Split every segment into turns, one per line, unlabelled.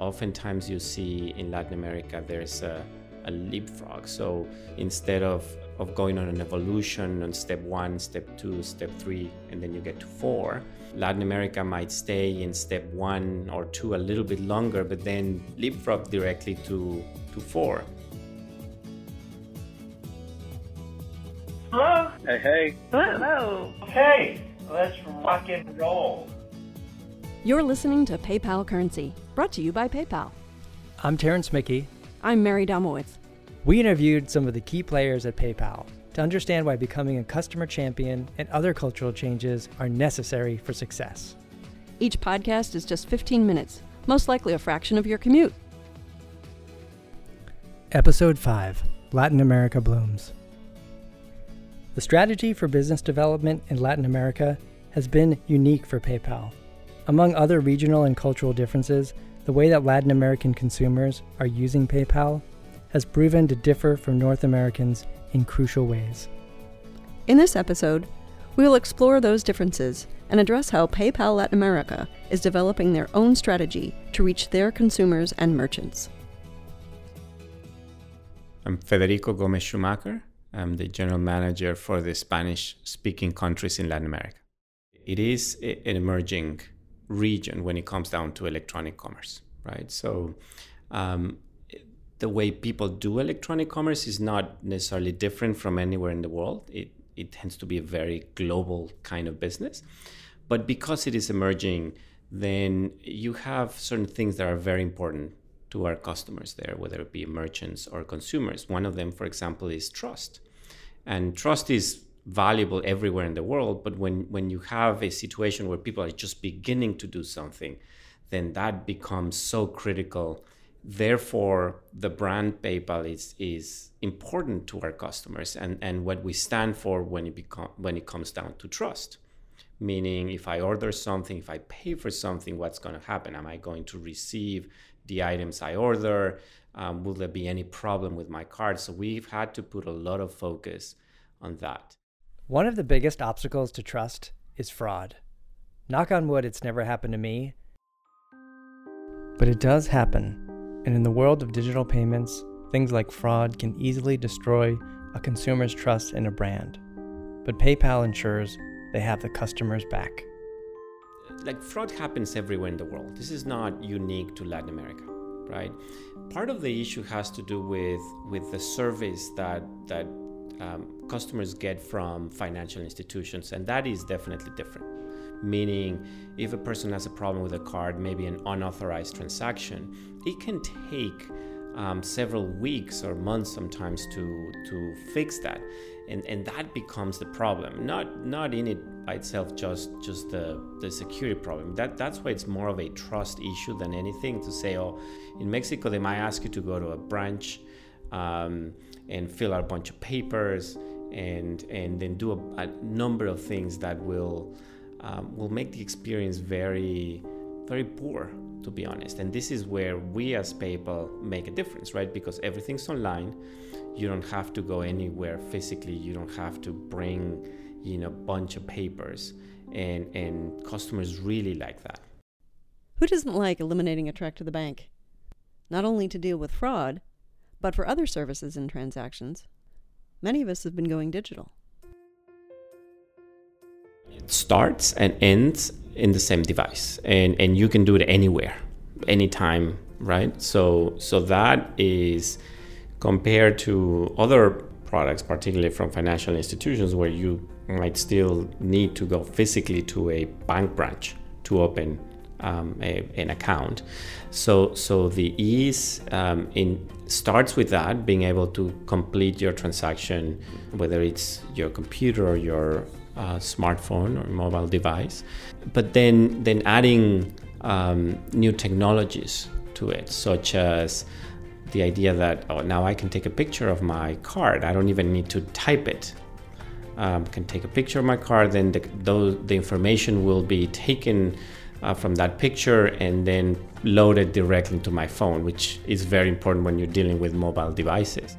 oftentimes you see in Latin America there's a, a leapfrog. So instead of of going on an evolution on step one, step two, step three, and then you get to four. Latin America might stay in step one or two a little bit longer, but then leapfrog directly to, to four.
Hello?
Hey, hey.
Hello. Okay, let's rock and roll.
You're listening to PayPal Currency, brought to you by PayPal.
I'm Terrence Mickey.
I'm Mary Domowitz.
We interviewed some of the key players at PayPal to understand why becoming a customer champion and other cultural changes are necessary for success.
Each podcast is just 15 minutes, most likely a fraction of your commute.
Episode 5 Latin America Blooms. The strategy for business development in Latin America has been unique for PayPal. Among other regional and cultural differences, the way that Latin American consumers are using PayPal has proven to differ from North Americans in crucial ways.
In this episode, we will explore those differences and address how PayPal Latin America is developing their own strategy to reach their consumers and merchants.
I'm Federico Gomez Schumacher. I'm the general manager for the Spanish speaking countries in Latin America. It is an emerging region when it comes down to electronic commerce, right? So, um, the way people do electronic commerce is not necessarily different from anywhere in the world. It, it tends to be a very global kind of business. But because it is emerging, then you have certain things that are very important to our customers there, whether it be merchants or consumers. One of them, for example, is trust. And trust is valuable everywhere in the world, but when, when you have a situation where people are just beginning to do something, then that becomes so critical. Therefore the brand paypal is is important to our customers and and what we stand for when it become when it comes down to trust. Meaning if i order something if i pay for something what's going to happen? Am i going to receive the items i order? Um, will there be any problem with my card? So we've had to put a lot of focus on that
one of the biggest obstacles to trust is fraud knock on wood it's never happened to me but it does happen and in the world of digital payments, things like fraud can easily destroy a consumer's trust in a brand. But PayPal ensures they have the customer's back.
Like fraud happens everywhere in the world. This is not unique to Latin America, right? Part of the issue has to do with with the service that that um, customers get from financial institutions, and that is definitely different meaning if a person has a problem with a card, maybe an unauthorized transaction, it can take um, several weeks or months sometimes to to fix that, and and that becomes the problem. Not not in it by itself, just just the the security problem. That that's why it's more of a trust issue than anything. To say, oh, in Mexico they might ask you to go to a branch um, and fill out a bunch of papers and and then do a, a number of things that will um, will make the experience very, very poor, to be honest. And this is where we as PayPal make a difference, right? Because everything's online. You don't have to go anywhere physically. You don't have to bring, you know, a bunch of papers. And, and customers really like that.
Who doesn't like eliminating a trek to the bank? Not only to deal with fraud, but for other services and transactions. Many of us have been going digital It
starts and ends in the same device and and you can do it anywhere anytime right so so that is compared to other products particularly from financial institutions where you might still need to go physically to a bank branch to open um, a, an account so so the ease um, in starts with that being able to complete your transaction whether it's your computer or your uh, smartphone or mobile device, but then then adding um, new technologies to it, such as the idea that oh now I can take a picture of my card. I don't even need to type it. Um, can take a picture of my card, then the, those, the information will be taken uh, from that picture and then loaded directly into my phone, which is very important when you're dealing with mobile devices.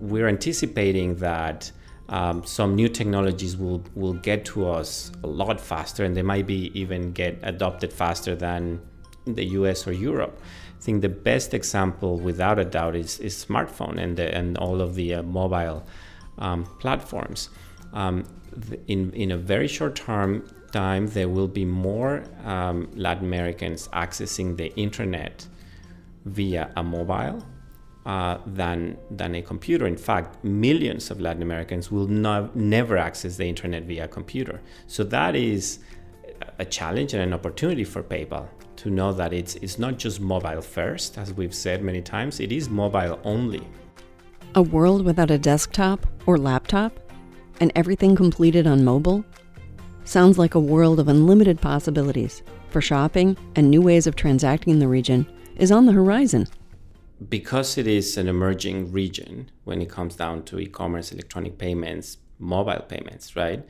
We're anticipating that um, some new technologies will will get to us a lot faster, and they might be even get adopted faster than the US or Europe. I think the best example, without a doubt, is, is smartphone and, the, and all of the uh, mobile um, platforms. Um, in, in a very short term time, there will be more um, Latin Americans accessing the internet via a mobile uh, than, than a computer. In fact, millions of Latin Americans will never access the internet via a computer. So that is a challenge and an opportunity for PayPal to know that it's, it's not just mobile first, as we've said many times, it is mobile only.
A world without a desktop or laptop and everything completed on mobile? Sounds like a world of unlimited possibilities for shopping and new ways of transacting in the region is on the horizon.
Because it is an emerging region when it comes down to e commerce, electronic payments, mobile payments, right?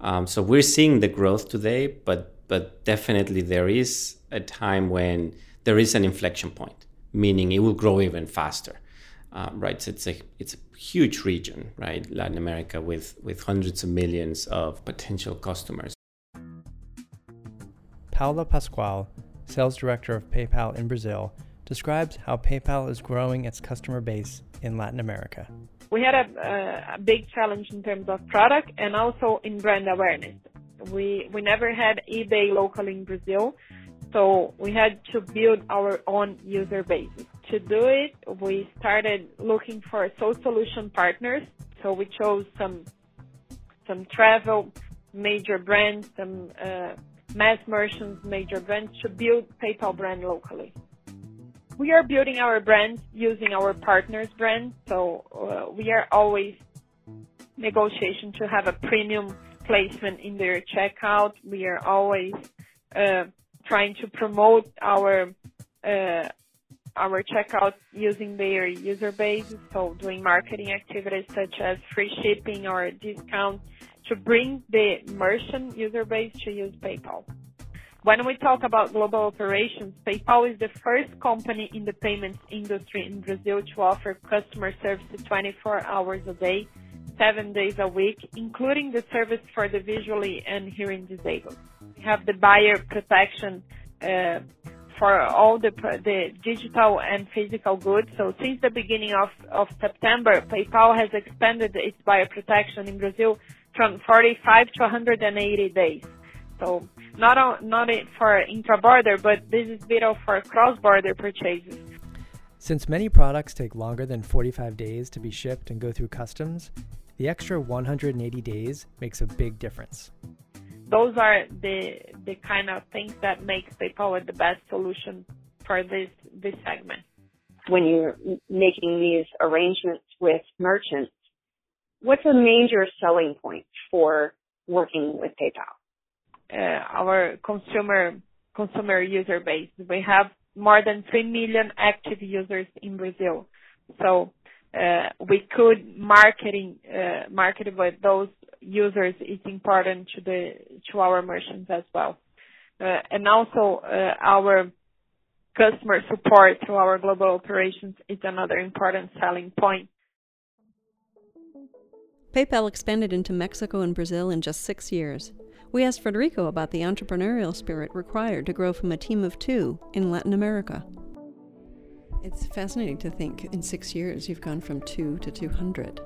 Um, so we're seeing the growth today, but but definitely there is a time when there is an inflection point, meaning it will grow even faster. Uh, right, so it's a it's a huge region, right? Latin America with with hundreds of millions of potential customers.
Paula Pascual, sales director of PayPal in Brazil, describes how PayPal is growing its customer base in Latin America.
We had a, a big challenge in terms of product and also in brand awareness. We we never had eBay locally in Brazil, so we had to build our own user base. To do it, we started looking for soul solution partners. So we chose some some travel major brands, some uh, mass merchants, major brands to build PayPal brand locally. We are building our brand using our partners' brand, so uh, we are always negotiation to have a premium placement in their checkout. We are always uh, trying to promote our uh, our checkout using their user base, so doing marketing activities such as free shipping or discount to bring the merchant user base to use PayPal. When we talk about global operations, PayPal is the first company in the payments industry in Brazil to offer customer service 24 hours a day seven days a week, including the service for the visually and hearing disabled. We have the buyer protection uh, for all the, the digital and physical goods. So since the beginning of, of September, PayPal has expanded its buyer protection in Brazil from 45 to 180 days. So not not for intra-border, but this is vital for cross-border purchases.
Since many products take longer than 45 days to be shipped and go through customs, the extra 180 days makes a big difference.
Those are the the kind of things that makes PayPal the best solution for this this segment.
When you're making these arrangements with merchants, what's a major selling point for working with PayPal?
Uh, our consumer consumer user base. We have more than 3 million active users in Brazil. So uh, we could marketing uh, market with those users is important to our merchants as well, uh, and also uh, our customer support to our global operations is another important selling point.
PayPal expanded into Mexico and Brazil in just six years. We asked Federico about the entrepreneurial spirit required to grow from a team of two in Latin America. It's fascinating to think in six years you've gone from two to 200.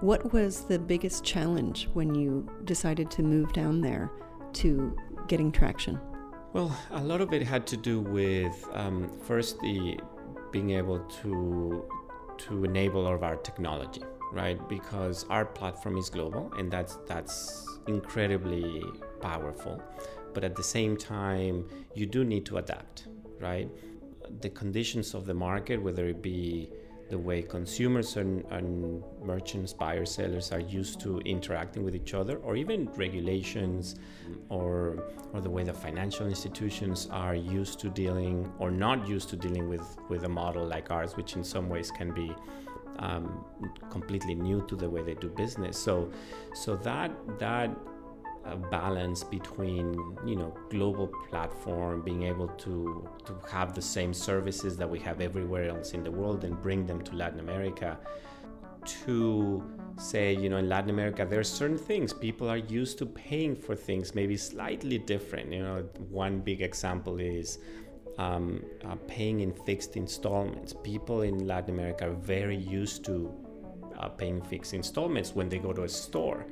What was the biggest challenge when you decided to move down there to getting traction?
Well, a lot of it had to do with um, first the being able to to enable all of our technology, right? Because our platform is global, and that's that's incredibly powerful. But at the same time, you do need to adapt, right? the conditions of the market, whether it be the way consumers and, and, merchants, buyers, sellers are used to interacting with each other, or even regulations, or or the way the financial institutions are used to dealing or not used to dealing with with a model like ours, which in some ways can be um, completely new to the way they do business. So so that that a balance between you know global platform being able to to have the same services that we have everywhere else in the world and bring them to Latin America to say you know in Latin America there are certain things people are used to paying for things maybe slightly different you know one big example is um, uh, paying in fixed installments. People in Latin America are very used to uh, paying fixed installments when they go to a store.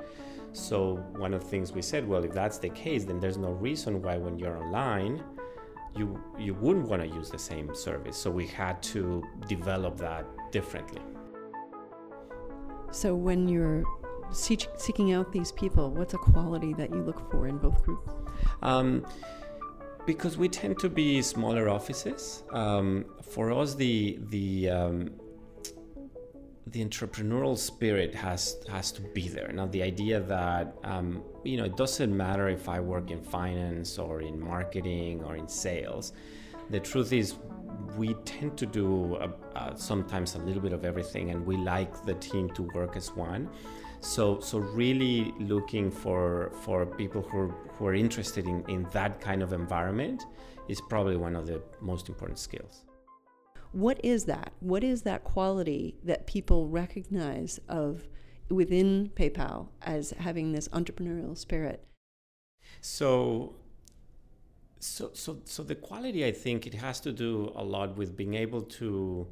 So, one of the things we said, well, if that's the case, then there's no reason why when you're online, you, you wouldn't want to use the same service. So, we had to develop that differently.
So, when you're seeking out these people, what's a quality that you look for in both groups? Um,
because we tend to be smaller offices. Um, for us, the the um, the entrepreneurial spirit has has to be there. Now, the idea that um, you know it doesn't matter if I work in finance or in marketing or in sales. The truth is, we tend to do a, uh, sometimes a little bit of everything, and we like the team to work as one. So, so really looking for for people who who are interested in, in that kind of environment is probably one of the most important skills.
What is that? What is that quality that people recognize of within PayPal as having this entrepreneurial spirit?
So, so, so, so the quality, I think, it has to do a lot with being able to,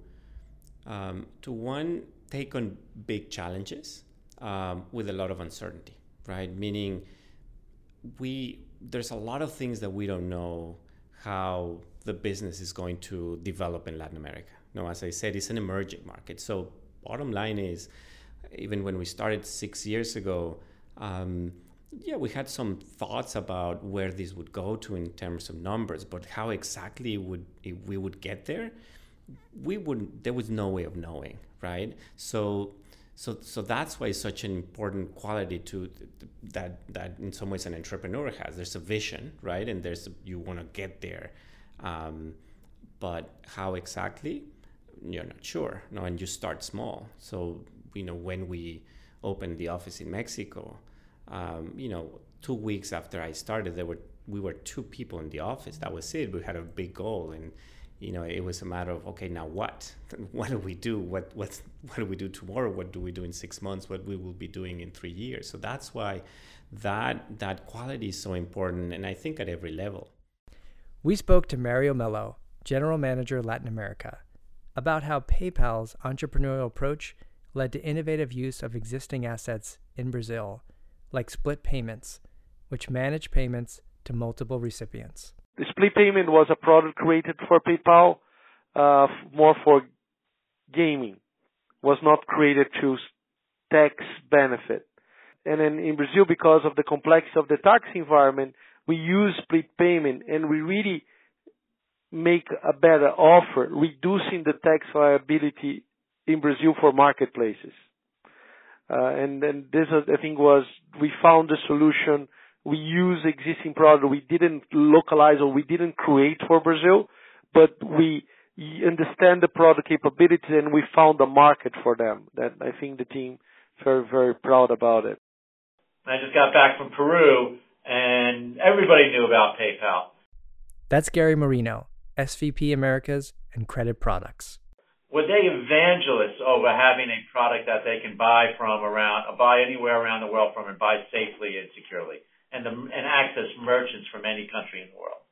um, to one, take on big challenges um, with a lot of uncertainty, right? Meaning, we there's a lot of things that we don't know how the business is going to develop in Latin America. Know, as I said, it's an emerging market. So, bottom line is, even when we started six years ago, um, yeah, we had some thoughts about where this would go to in terms of numbers, but how exactly would we would get there, we wouldn't. There was no way of knowing, right? So so so that's why it's such an important quality to that that in some ways an entrepreneur has there's a vision right and there's you want to get there um, but how exactly you're not sure no and you start small so you know when we opened the office in mexico um, you know two weeks after i started there were we were two people in the office that was it we had a big goal and you know, it was a matter of okay, now what? What do we do? What what what do we do tomorrow? What do we do in six months? What we will be doing in three years? So that's why that that quality is so important, and I think at every level.
We spoke to Mario Mello, General Manager Latin America, about how PayPal's entrepreneurial approach led to innovative use of existing assets in Brazil, like split payments, which manage payments to multiple recipients.
The split payment was a product created for PayPal, uh, more for gaming. Was not created to tax benefit. And then in Brazil, because of the complexity of the tax environment, we use split payment and we really make a better offer, reducing the tax liability in Brazil for marketplaces. Uh, and then this, I think, was we found the solution we use existing product we didn't localize or we didn't create for Brazil, but we understand the product capabilities and we found a market for them. That I think the team very very proud about it.
I just got back from Peru and everybody knew about PayPal.
That's Gary Marino, SVP Americas and Credit Products.
Were they evangelists over having a product that they can buy from around, buy anywhere around the world from and buy safely and securely? and, the, and access merchants from any country in the world.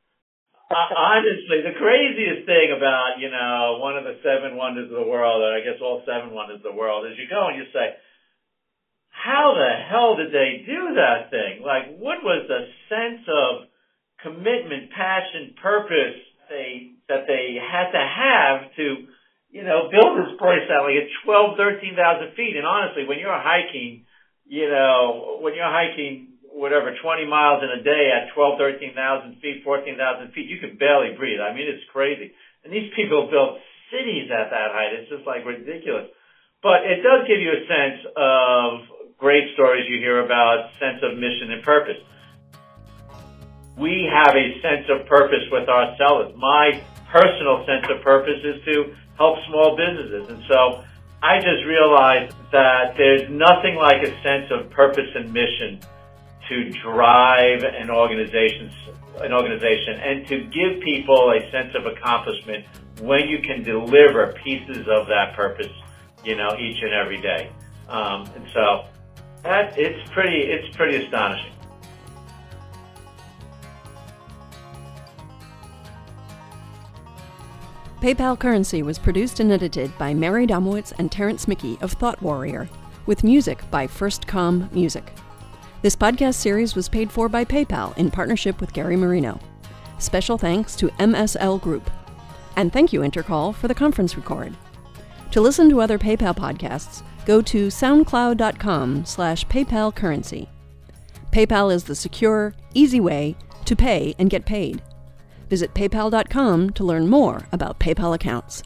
Uh, honestly, the craziest thing about, you know, one of the seven wonders of the world, or I guess all seven wonders of the world, is you go and you say, how the hell did they do that thing? Like, what was the sense of commitment, passion, purpose they, that they had to have to, you know, build this place that like at 12, 13,000 feet. And honestly, when you're hiking, you know, when you're hiking whatever 20 miles in a day at 12, 13,000 feet, 14,000 feet, you could barely breathe. I mean, it's crazy. And these people built cities at that height. It's just like ridiculous. But it does give you a sense of great stories you hear about, sense of mission and purpose. We have a sense of purpose with our sellers. My personal sense of purpose is to help small businesses. And so I just realized that there's nothing like a sense of purpose and mission to drive an organization, an organization and to give people a sense of accomplishment when you can deliver pieces of that purpose, you know, each and every day. Um, and so that it's pretty, it's pretty astonishing.
PayPal Currency was produced and edited by Mary Domowitz and Terrence Mickey of Thought Warrior, with music by First FirstCom Music. This podcast series was paid for by PayPal in partnership with Gary Marino. Special thanks to MSL Group. And thank you, Intercall, for the conference record. To listen to other PayPal podcasts, go to soundcloud.com slash PayPal currency. PayPal is the secure, easy way to pay and get paid. Visit paypal.com to learn more about PayPal accounts.